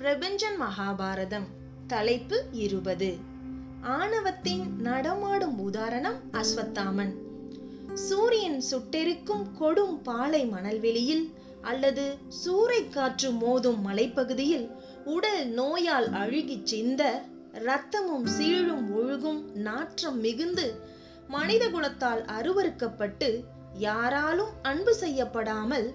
பிரபஞ்சன் மகாபாரதம் தலைப்பு இருபது. ஆணவத்தின் நடமாடும் உதாரணம் அஸ்வத்தாமன். சூரியன் சுட்டெரிக்கும் கொடும் பாலை மணல்வெளியில் அல்லது சூறைக் காற்று மோதும் மலைப்பகுதியில் உடல் நோயால் அழுகிச் சிந்த ரத்தமும் சீழும் ஒழுகும் நாற்றம் மிகுந்து மனித குலத்தால் அருவருக்கப்பட்டு யாராலும் அன்பு செய்யப்படாமல்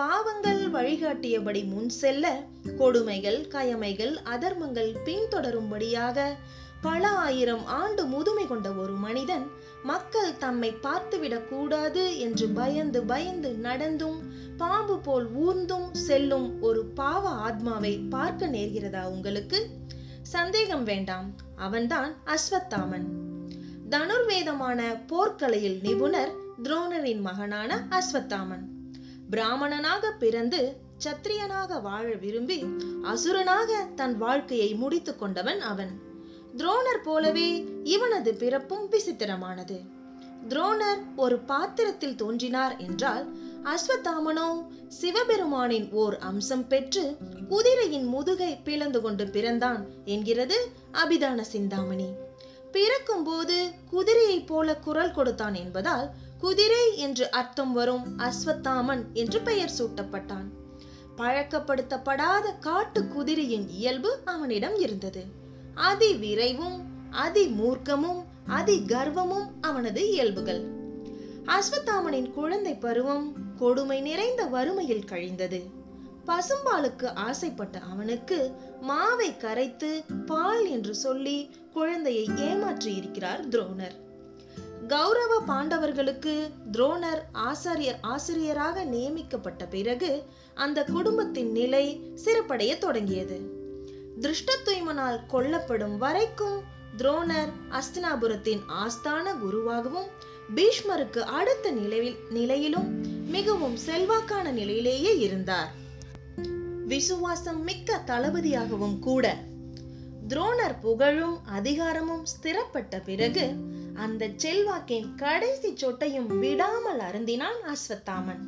பாவங்கள் வழிகாட்டியபடி முன் செல்ல கொடுமைகள் கயமைகள் அதர்மங்கள் பின்தொடரும்படியாக பல ஆயிரம் ஆண்டு முதுமை கொண்ட ஒரு மனிதன் மக்கள் தம்மை பார்த்துவிடக் கூடாது என்று பயந்து பயந்து நடந்தும் பாம்பு போல் ஊர்ந்தும் செல்லும் ஒரு பாவ ஆத்மாவை பார்க்க நேர்கிறதா உங்களுக்கு? சந்தேகம் வேண்டாம். அவன்தான் அஸ்வத்தாமன். தனுர்வேதமான போர்க்கலையில் நிபுணர் துரோணரின் மகனான அஸ்வத்தாமன். பிராமணனாக பிறந்து சத்திரியனாக வாழ விரும்பி அசுரனாக தன் வாழ்க்கையை முடித்துக் கொண்டவன் அவன். துரோணர் போலவே இவனது பிறப்பும் விசித்திரமானது. துரோணர் ஒரு பாத்திரத்தில் தோன்றினார் என்றால் அஸ்வத்தாமனோ சிவபெருமானின் ஓர் அம்சம் பெற்று குதிரையின் முதுகை பிளந்து கொண்டு பிறந்தான் என்கிறது அபிதான சிந்தாமணி. பிறக்கும் போது குதிரையைப் போல குரல் கொடுத்தான் என்பதால் குதிரை என்று அர்த்தம் வரும் அஸ்வத்தாமன் என்று பெயர் சூட்டப்பட்டான். பழக்கப்படுத்தப்படாத காட்டு குதிரையின் இயல்பு அவனிடம் இருந்தது. அதி விரைவும் அதி மூர்க்கமும் அதி கர்வமும் அவனது இயல்புகள். அஸ்வத்தாமனின் குழந்தை பருவம் கொடுமை நிறைந்த வறுமையில் கழிந்தது. பசும்பாலுக்கு ஆசைப்பட்ட அவனுக்கு மாவை கரைத்து பால் என்று சொல்லி குழந்தையை ஏமாற்றி இருக்கிறார் துரோணர். கௌரவ பாண்டவர்களுக்கு துரோணர் ஆசாரியர் ஆசிரியராக நியமிக்கப்பட்ட பிறகு அந்த குடும்பத்தின் நிலை சிறப்படைய தொடங்கியது. திருஷ்டத்துய்மனால் கொல்லப்படும் வரைக்கும் துரோணர் அஸ்தினாபுரத்தின் ஆஸ்தான குருவாகவும் பீஷ்மருக்கு அடுத்த நிலையில் நிலையிலும் மிகவும் செல்வாக்கான நிலையிலேயே இருந்தார். விசுவாசம் மிக்க தளபதியாகவும் கூட துரோணர் புகழும் அதிகாரமும் ஸ்திரப்பட்ட பிறகு அந்த செல்வாக்கின் கடைசி சொட்டையும் விடாமல் அருந்தினான் அஸ்வத்தாமன்.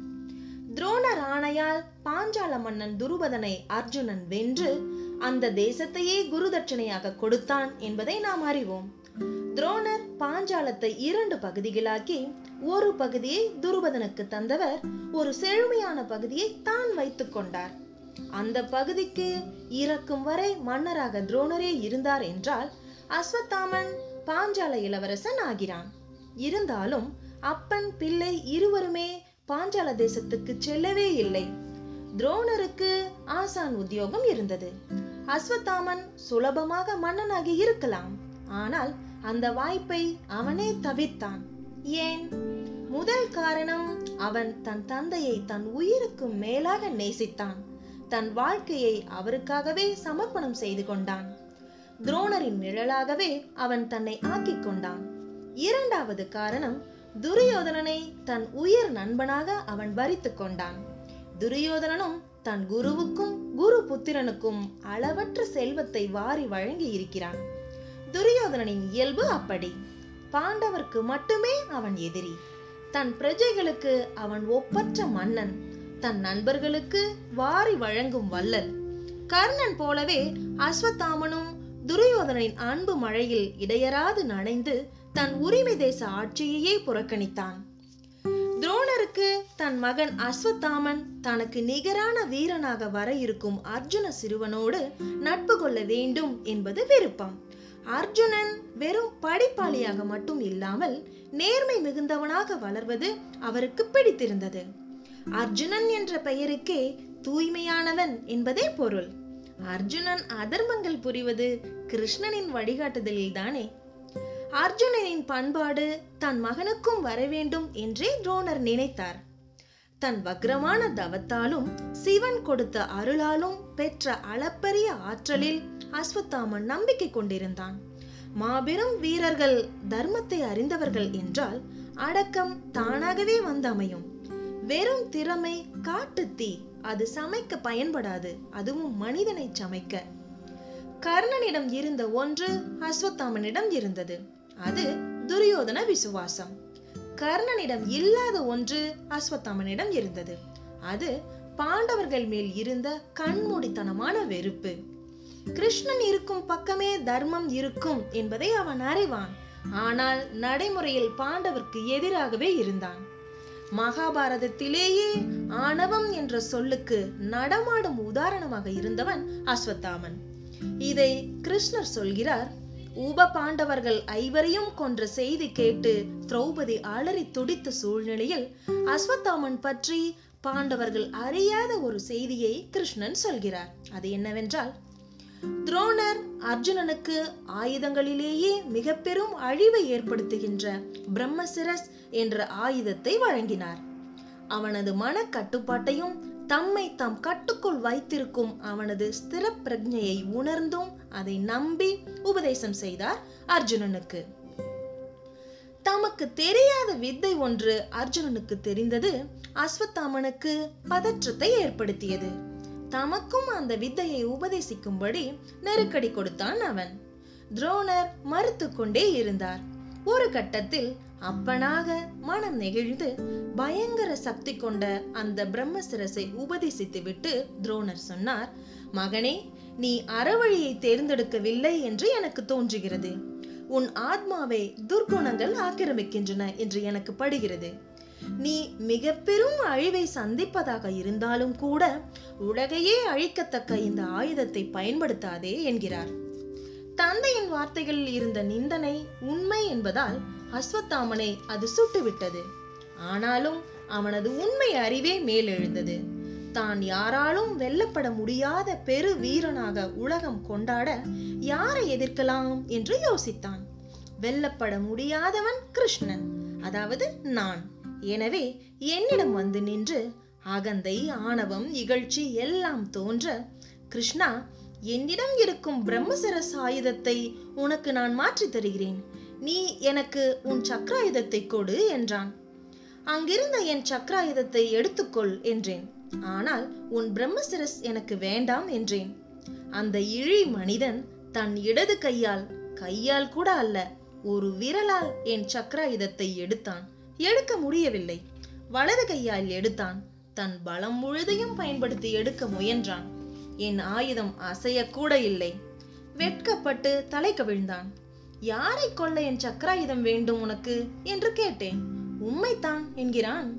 துரோணர் ஆணையால் பாஞ்சால மன்னன் துருபதனை அர்ஜுனன் வென்று அந்த தேசத்தையே குருதட்சணையாக கொடுத்தான் என்பதை நாம் அறிவோம். துரோணர் பாஞ்சாலத்தை இரண்டு பகுதிகளாக்கி ஒரு பகுதியை துருபதனுக்கு தந்தவர் ஒரு செழுமையான பகுதியை தான் வைத்துக் கொண்டார். அந்த பகுதிக்கு இறக்கும் வரை மன்னராக துரோணரே இருந்தார் என்றால் அஸ்வத்தாமன் பாஞ்சால இளவரசன் ஆகிறான். இருந்தாலும் அப்பன் பிள்ளை இருவருமே பாஞ்சால தேசத்துக்கு செல்லவே இல்லை. துரோணருக்கு ஆசான் உத்தியோகம் இருந்தது. அஸ்வத்தாமன் சுலபமாக மன்னனாகி இருக்கலாம். ஆனால் அந்த வாய்ப்பை அவனே தவிர்த்தான். ஏன்? முதல் காரணம் அவன் தன் தந்தையை தன் உயிருக்கு மேலாக நேசித்தான். தன் வாழ்க்கையை அவருக்காகவே சமர்ப்பணம் செய்து கொண்டான். துரோணரின் நிழலாகவே அவன் தன்னை ஆக்கிக் கொண்டான். இரண்டாவது காரணம் துரியோதனனை தன் உயிர் நண்பனாக அவன் வரித்துக் கொண்டான். துரியோதனனும் தன் குருவுக்கும் குரு புத்திரனுக்கும் அளவற்ற செல்வத்தை வாரி வழங்கி இருக்கிறான். துரியோதனனின் இயல்பு அப்படி. பாண்டவர்க்கு மட்டுமே அவன் எதிரி. தன் பிரஜைகளுக்கு அவன் ஒப்பற்ற மன்னன். தன் நண்பர்களுக்கு வாரி வழங்கும் வல்லல் கர்ணன் போலவே அஸ்வத்தாமனும் துரியோதனின் அன்பு மழையில் இடையராது நனைந்து தன் உரிமை தேச ஆட்சியையே புறக்கணித்தான். துரோணருக்கு தன் மகன் அஸ்வத்தாமன் தனக்கு நிகரான வீரனாக வர இருக்கும் அர்ஜுன சிறுவனோடு நட்பு கொள்ள வேண்டும் என்பது விருப்பம். அர்ஜுனன் வெறும் படிப்பாளியாக மட்டும் இல்லாமல் நேர்மை மிகுந்தவனாக வளர்வது அவருக்கு பிடித்திருந்தது. அர்ஜுனன் என்ற பெயருக்கே தூய்மையானவன் என்பதே பொருள். அர்ஜுனன் அதர்மங்கள் புரிவது கிருஷ்ணனின் வழிகாட்டுதலில் தானே அர்ஜுனனின் பண்பாடு தன் மகனுக்கும் வரவேண்டும் என்றே துரோணர் நினைத்தார். தன் வக்ரமான தவத்தாலும் சிவன் கொடுத்த அருளாலும் பெற்ற அளப்பரிய ஆற்றலில் அஸ்வத்தாமன் நம்பிக்கை கொண்டிருந்தான். மாபெரும் வீரர்கள் தர்மத்தை அறிந்தவர்கள் என்றால் அடக்கம் தானாகவே வந்தமையும். வெறும் திறமை காட்டு தீ அது சமைக்க பயன்படாது அதுவும் மனிதனை சமைக்க. கர்ணனிடம் இருந்த ஒன்று அஸ்வத்தாமனிடம் இருந்தது. அது துரியோதன விசுவாசம். கர்ணனிடம் இல்லாத ஒன்று அஸ்வத்தாமனிடம் இருந்தது. அது பாண்டவர்கள் மேல் இருந்த கண்மூடித்தனமான வெறுப்பு. கிருஷ்ணன் இருக்கும் பக்கமே தர்மம் இருக்கும் என்பதை அவன் அறிவான். ஆனால் நடைமுறையில் பாண்டவர்க்கு எதிராகவே இருந்தான். மகாபாரதத்திலேயே ஆணவம் என்ற சொல்லுக்கு நடமாடும் உதாரணமாக இருந்தவன் அஸ்வத்தாமன். இதை கிருஷ்ணர் சொல்கிறார் உப பாண்டவர்கள் ஐவரையும் கொன்ற செய்தி கேட்டு திரௌபதி அலறி துடித்த சூழ்நிலையில் அஸ்வத்தாமன் பற்றி பாண்டவர்கள் அறியாத ஒரு செய்தியை கிருஷ்ணன் சொல்கிறார். அது என்னவென்றால் துரோணர் அர்ஜுனனுக்கு ஆயுதங்களிலேயே மிக பெரும் அழிவை ஏற்படுத்துகின்ற பிரம்மசிரஸ் என்ற ஆயுதத்தை வழங்கினார். அவனது மன கட்டுப்பாட்டையும் தம்மை தாம் கட்டுக்குள் வைத்திருக்கும் அவனது ஸ்திர பிரஜையை உணர்ந்தும் அதை நம்பி உபதேசம் செய்தார் அர்ஜுனனுக்கு. தமக்கு தெரியாத வித்தை ஒன்று அர்ஜுனனுக்கு தெரிந்தது அஸ்வத்தாமனுக்கு பதற்றத்தை ஏற்படுத்தியது. தமக்கும் அந்த வித்தையை உபதேசிக்கும்படி நெருக்கடி கொடுத்தான் அவன். துரோணர் மறுத்து கொண்டே இருந்தார். ஒரு கட்டத்தில் அப்பனாக மனம் நெகிழ்ந்து பயங்கர சக்தி கொண்ட அந்த பிரம்மசிரசை உபதேசித்து விட்டு துரோணர் சொன்னார் மகனே நீ அறவழியை தேர்ந்தெடுக்கவில்லை என்று எனக்கு தோன்றுகிறது. உன் ஆத்மாவை துர்குணங்கள் ஆக்கிரமிக்கின்றன என்று எனக்கு படுகிறது. நீ மிக பெரும் அழிவை சந்திப்பதாக இருந்தாலும் கூட உலகையே அழிக்கத்தக்க இந்த ஆயுதத்தை பயன்படுத்தாதே என்கிறார். தந்தையின் வார்த்தைகளில் இருந்த நிந்தனை உண்மை என்பதால் அஸ்வத்தாமனை அது சுட்டுவிட்டது. ஆனாலும் அவனது உண்மை அறிவே மேலெழுந்தது. தான் யாராலும் வெல்லப்பட முடியாத பெரு வீரனாக உலகம் கொண்டாட யாரை எதிர்க்கலாம் என்று யோசித்தான். வெல்லப்பட முடியாதவன் கிருஷ்ணன் அதாவது நான். எனவே என்னிடம் வந்து நின்று அகந்தை ஆணவம் இகழ்ச்சி எல்லாம் தோன்ற கிருஷ்ணா என்னிடம் இருக்கும் பிரம்மசர சாயுதத்தை உனக்கு நான் மாற்றித் தருகிறேன். நீ எனக்கு உன் சக்கராயுதத்தை கொடு என்றான். அங்கிருந்த என் சக்கராயுதத்தை எடுத்துக்கொள் என்றேன். ஆனால் உன் பிரம்மசிரஸ் எனக்கு வேண்டாம் என்றேன். அந்த இழி மனிதன் தன் இடது கையால் கையால் கூட அல்ல ஒரு விரலால் என் சக்கராயுதத்தை எடுத்தான். எடுக்க முடியவில்லை. வலது கையால் எடுத்தான். தன் பலம் முழுதையும் பயன்படுத்தி எடுக்க முயன்றான். என் ஆயுதம் அசையக்கூட இல்லை. வெட்கப்பட்டு தலை கவிழ்ந்தான். யாரை கொல்ல என் சக்கராயுதம் வேண்டும் உனக்கு? என்று கேட்டேன். உண்மைத்தான் என்கிறான்.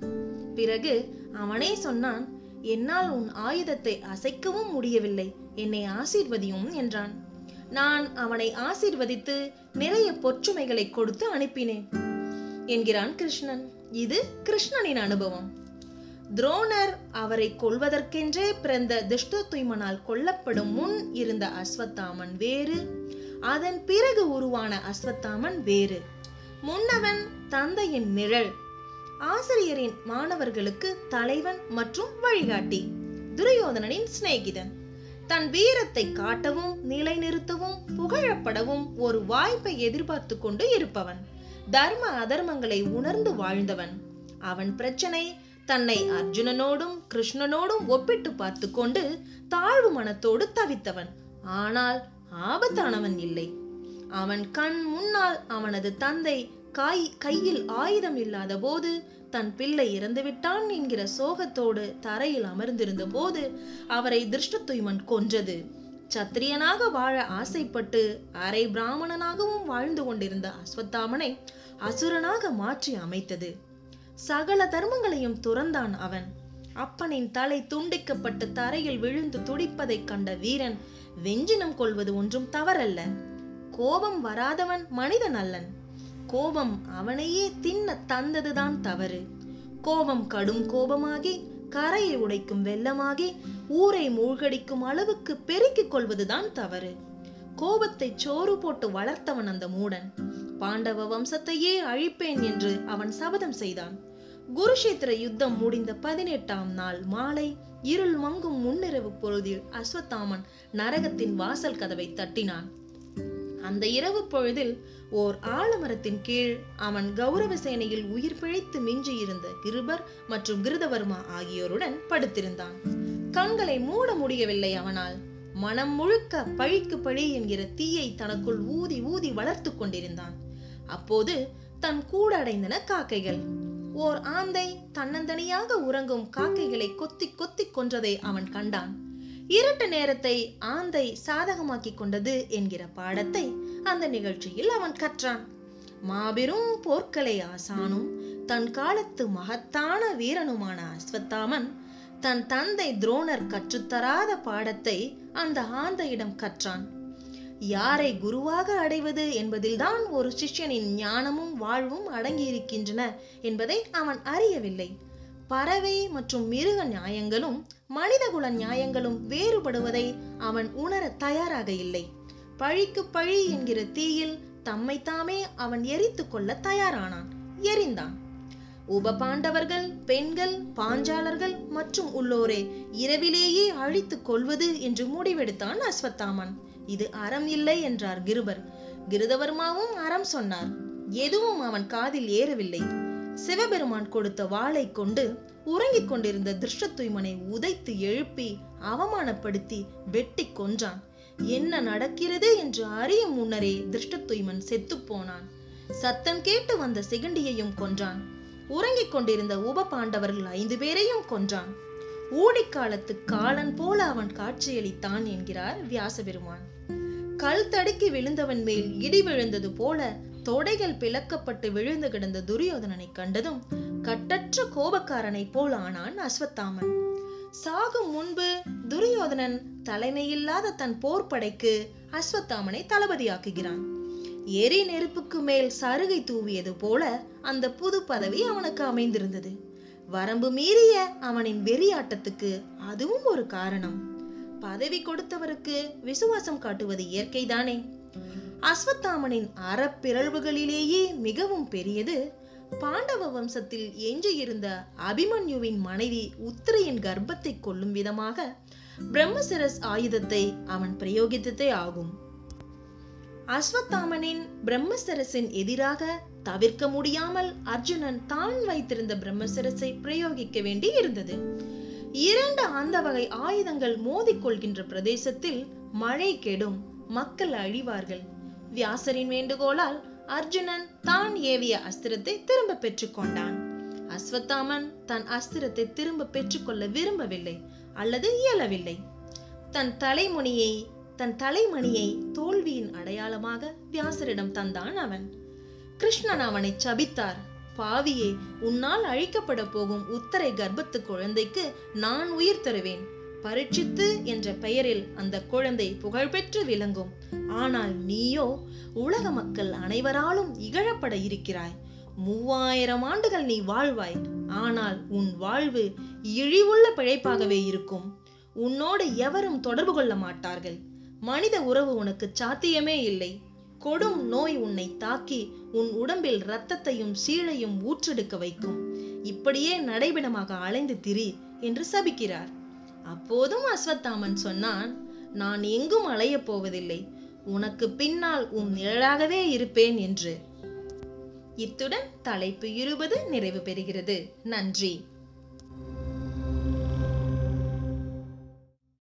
பிறகு அவனே சொன்னான் என்னால் உன் ஆயுதத்தை அசைக்கவும் முடியவில்லை. என்னை ஆசீர்வதியும் என்றான். நான் அவனை ஆசீர்வதித்து நிறைய பொற்றுமைகளை கொடுத்து அனுப்பினேன் என்கிறான் கிருஷ்ணன். இது கிருஷ்ணனின் அனுபவம். துரோணர் அவரை கொல்வதற்கென்றே பிறந்த துஷ்டத்துய்மனால் கொல்லப்படும் முன் இருந்த அஸ்வத்தாமன் வேறு. அதன் பிறகு உருவான அஸ்வத்தாமன் வேறு. முன்னவன் தந்தையின் நிழல். ஆசிரியரின் மாணவர்களுக்கு தலைவன் மற்றும் வழிகாட்டி. துரியோதனனின் சிநேகிதன். தன் வீரத்தை காட்டவும் நிலைநிறுத்தவும் புகழப்படவும் ஒரு வாய்ப்பை எதிர்பார்த்து கொண்டு இருப்பவன். தர்ம அதர்மங்களை உணர்ந்து வாழ்ந்தவன். அவன் பிரச்சனை தன்னை அர்ஜுனனோடும் கிருஷ்ணனோடும் ஒப்பிட்டு பார்த்து கொண்டு தாழ்வு மனத்தோடு தவித்தவன். ஆனால் ஆபத்தானவன் இல்லை. அவன் கண் முன்னால் அவனது தந்தை காய் கையில் ஆயுதம் இல்லாத போது தன் பிள்ளை இறந்துவிட்டான் என்கிற சோகத்தோடு தரையில் அமர்ந்திருந்த போது அவரை திருஷ்டத்துய்மன் கொன்றது. சத்திரியனாக வாழ ஆசைப்பட்டு அரை பிராமணனாகவும் வாழ்ந்து கொண்டிருந்த அஸ்வத்தாமனை அசுரனாக மாற்றி அமைத்தது. சகல தர்மங்களையும் துறந்தான் அவன். அப்பனின் தலை துண்டிக்கப்பட்டு தரையில் விழுந்து துடிப்பதைக் கண்ட வீரன் வெஞ்சினம் கொள்வது ஒன்றும் தவறல்ல. கோபம் வராதவன் மனிதன் அல்லன். கோபம் அவனையே தின்ன தந்ததுதான் தவறு. கோபம் கடும் கோபமாகி கரையை உடைக்கும் வெள்ளமாகி ஊரை மூழ்கடிக்கும் அளவுக்கு பெருக்கிக் கொள்வதுதான் தவறு. கோபத்தை சோறு போட்டு வளர்த்தவன் அந்த மூடன். பாண்டவ வம்சத்தையே அழிப்பேன் என்று அவன் சபதம் செய்தான். குருஷேத்திர யுத்தம் முடிந்த பதினெட்டாம் நாள் மாலை இருள் மங்கும் முன்னிரவு பொழுதில் அஸ்வத்தாமன் நரகத்தின் வாசல் கதவை தட்டினான். அந்த இரவு பொழுதில் ஓர் ஆலமரத்தின் கீழ் அவன் கௌரவ சேனையில் உயிர் பிழைத்து மிஞ்சியிருந்த கிருபர் மற்றும் கிருதவர்மா ஆகியோருடன் படுத்திருந்தான். கண்களை மூட முடியவில்லை அவனால். மனம் முழுக்க பழிக்கு பழி என்கிற தீயை தனக்குள் ஊதி ஊதி வளர்த்து கொண்டிருந்தான். அப்போது தன் கூட அடைந்தன காக்கைகள். ஓர் ஆந்தை தன்னந்தனியாக உறங்கும் காக்கைகளை கொத்தி கொத்தி கொன்றதை அவன் கண்டான். இருட்டு நேரத்தை ஆந்தை சாதகமாக்கிக் கொண்டது என்கிற பாடத்தை அந்த நிகழ்ச்சியில் அவன் கற்றான். மாபெரும் போர்க்கலை ஆசானும் தன் காலத்து மகத்தான வீரனுமான அஸ்வத்தாமன் தன் தந்தை துரோணர் கற்றுத்தராத பாடத்தை அந்த ஆந்தையிடம் கற்றான். யாரை குருவாக அடைவது என்பதில்தான் ஒரு சிஷ்யனின் ஞானமும் வாழ்வும் அடங்கியிருக்கின்றன என்பதை அவன் அறியவில்லை. பறவை மற்றும் மிருக நியாயங்களும் மனிதகுல நியாயங்களும் வேறுபடுவதை அவன் உணர தயாராக இல்லை. பழிக்கு பழி என்கிற தீயில் தம்மைத்தாமே அவன் எரித்து கொள்ள தயாரானான் எரிந்தான். உபபாண்டவர்கள் பெண்கள் பாஞ்சாலர்கள் மற்றும் உள்ளோரே இரவிலேயே அழித்துக் கொள்வது என்று முடிவெடுத்தான் அஸ்வத்தாமன். இது அறம் இல்லை என்றார் கிருபர். கிருதவர்மாவும் அறம் சொன்னார். எதுவும் அவன் காதில் ஏறவில்லை. சிவபெருமான் கொடுத்த வாளை கொண்டு உறங்கிக் கொண்டிருந்த திருஷ்டத்துய்மனை உதைத்து எழுப்பி அவமானப்படுத்தி வெட்டி கொன்றான். என்ன நடக்கிறது என்று அறியும் முன்னரே திருஷ்டத்துய்மன் செத்து போனான். சத்தம் கேட்டு வந்த சிகண்டியையும் கொன்றான். உறங்கிக் கொண்டிருந்த உப பாண்டவர்கள் ஐந்து பேரையும் கொன்றான். ஊடிக்காலத்து காலன் போல அவன் காட்சியளித்தான் என்கிறார் வியாசபெருமான். கல் தடுக்கி விழுந்தவன் மேல் இடி விழுந்தது போல தொடைகள் பிளக்கப்பட்டு விழுந்து கிடந்த துரியோதனனை கண்டதும் கட்டற்ற கோபக்காரனைப் போல் ஆனான் அஸ்வத்தாமன். சாகும் முன்பு துரியோதனன் தலைமையில்லாத தன் போர்ப்படைக்கு அஸ்வத்தாமனை தளபதியாக்குகிறான். எரி நெருப்புக்கு மேல் சருகை தூவியது போல அந்த புது பதவி அவனுக்கு அமைந்திருந்தது. வரம்பு மீறிய அவனின் வெறியாட்டத்துக்கு அதுவும் ஒரு காரணம். பதவி கொடுத்தவருக்கு விசுவாசம் காட்டுவது இயற்கைதானே. அஸ்வத்தாமனின் அறப்பிறழ்வுகளிலேயே மிகவும் பெரியது. பாண்டவ வம்சத்தில் எஞ்சியிருந்த அபிமன்யுவின் மனைவி உத்திரையின் கர்ப்பத்தை கொல்லும் விதமாக பிரம்மசிரஸ் ஆயுதத்தை அவன் பிரயோகித்ததே ஆகும். அஸ்வத்தாமனின் பிரம்மசரஸின் எதிராக தவிர்க்க முடியாமல் அர்ஜுனன் தான் வைத்திருந்த பிரம்மசிரசை பிரயோகிக்க வேண்டி இருந்தது. இரண்டு அந்த வகை ஆயுதங்கள் மோதிக்கொள்கின்ற பிரதேசத்தில் மழை கெடும். மக்கள் அழிவார்கள். வியாசரின் வேண்டுகோளால் அர்ஜுனன் தான் ஏவிய அஸ்திரத்தை திரும்ப பெற்றுக்கொண்டான் அஸ்வத்தாமன் தன் அஸ்திரத்தை திரும்ப பெற்றுக்கொள்ள விரும்பவில்லை அல்லது இயலவில்லை. தன் தலைமுனியை தன் தலைமணியை தோல்வியின் அடையாளமாக வியாசரிடம் தந்தான் அவன். கிருஷ்ணன் அவனை சபித்தார். பாவியே உன்னால் அழிக்கப்பட போகும் உத்தரை கர்ப்பத்து குழந்தைக்கு நான் உயிர் தருவேன். பரீட்சித்து என்ற பெயரில் அந்த குழந்தை புகழ்பெற்று விளங்கும். ஆனால் நீயோ உலக மக்கள் அனைவராலும் இகழப்பட இருக்கிறாய். மூவாயிரம் ஆண்டுகள் நீ வாழ்வாய். ஆனால் உன் வாழ்வு இழிவுள்ள பிழைப்பாகவே இருக்கும். உன்னோடு எவரும் தொடர்பு கொள்ள மாட்டார்கள். மனித உறவு உனக்கு சாத்தியமே இல்லை. கொடும் நோய் உன்னை தாக்கி உன் உடம்பில் இரத்தத்தையும் சீழையும் ஊற்றெடுக்க வைக்கும். இப்படியே நடைபெணமாக அலைந்து திரி என்று சபிக்கிறார். அப்போதும் அஸ்வத்தாமன் சொன்னான் நான் எங்கும் அலையப் போவதில்லை. உனக்கு பின்னால் உன் நிழலாகவே இருப்பேன் என்று. இத்துடன் தலைப்பு இருபது நிறைவு பெறுகிறது. நன்றி.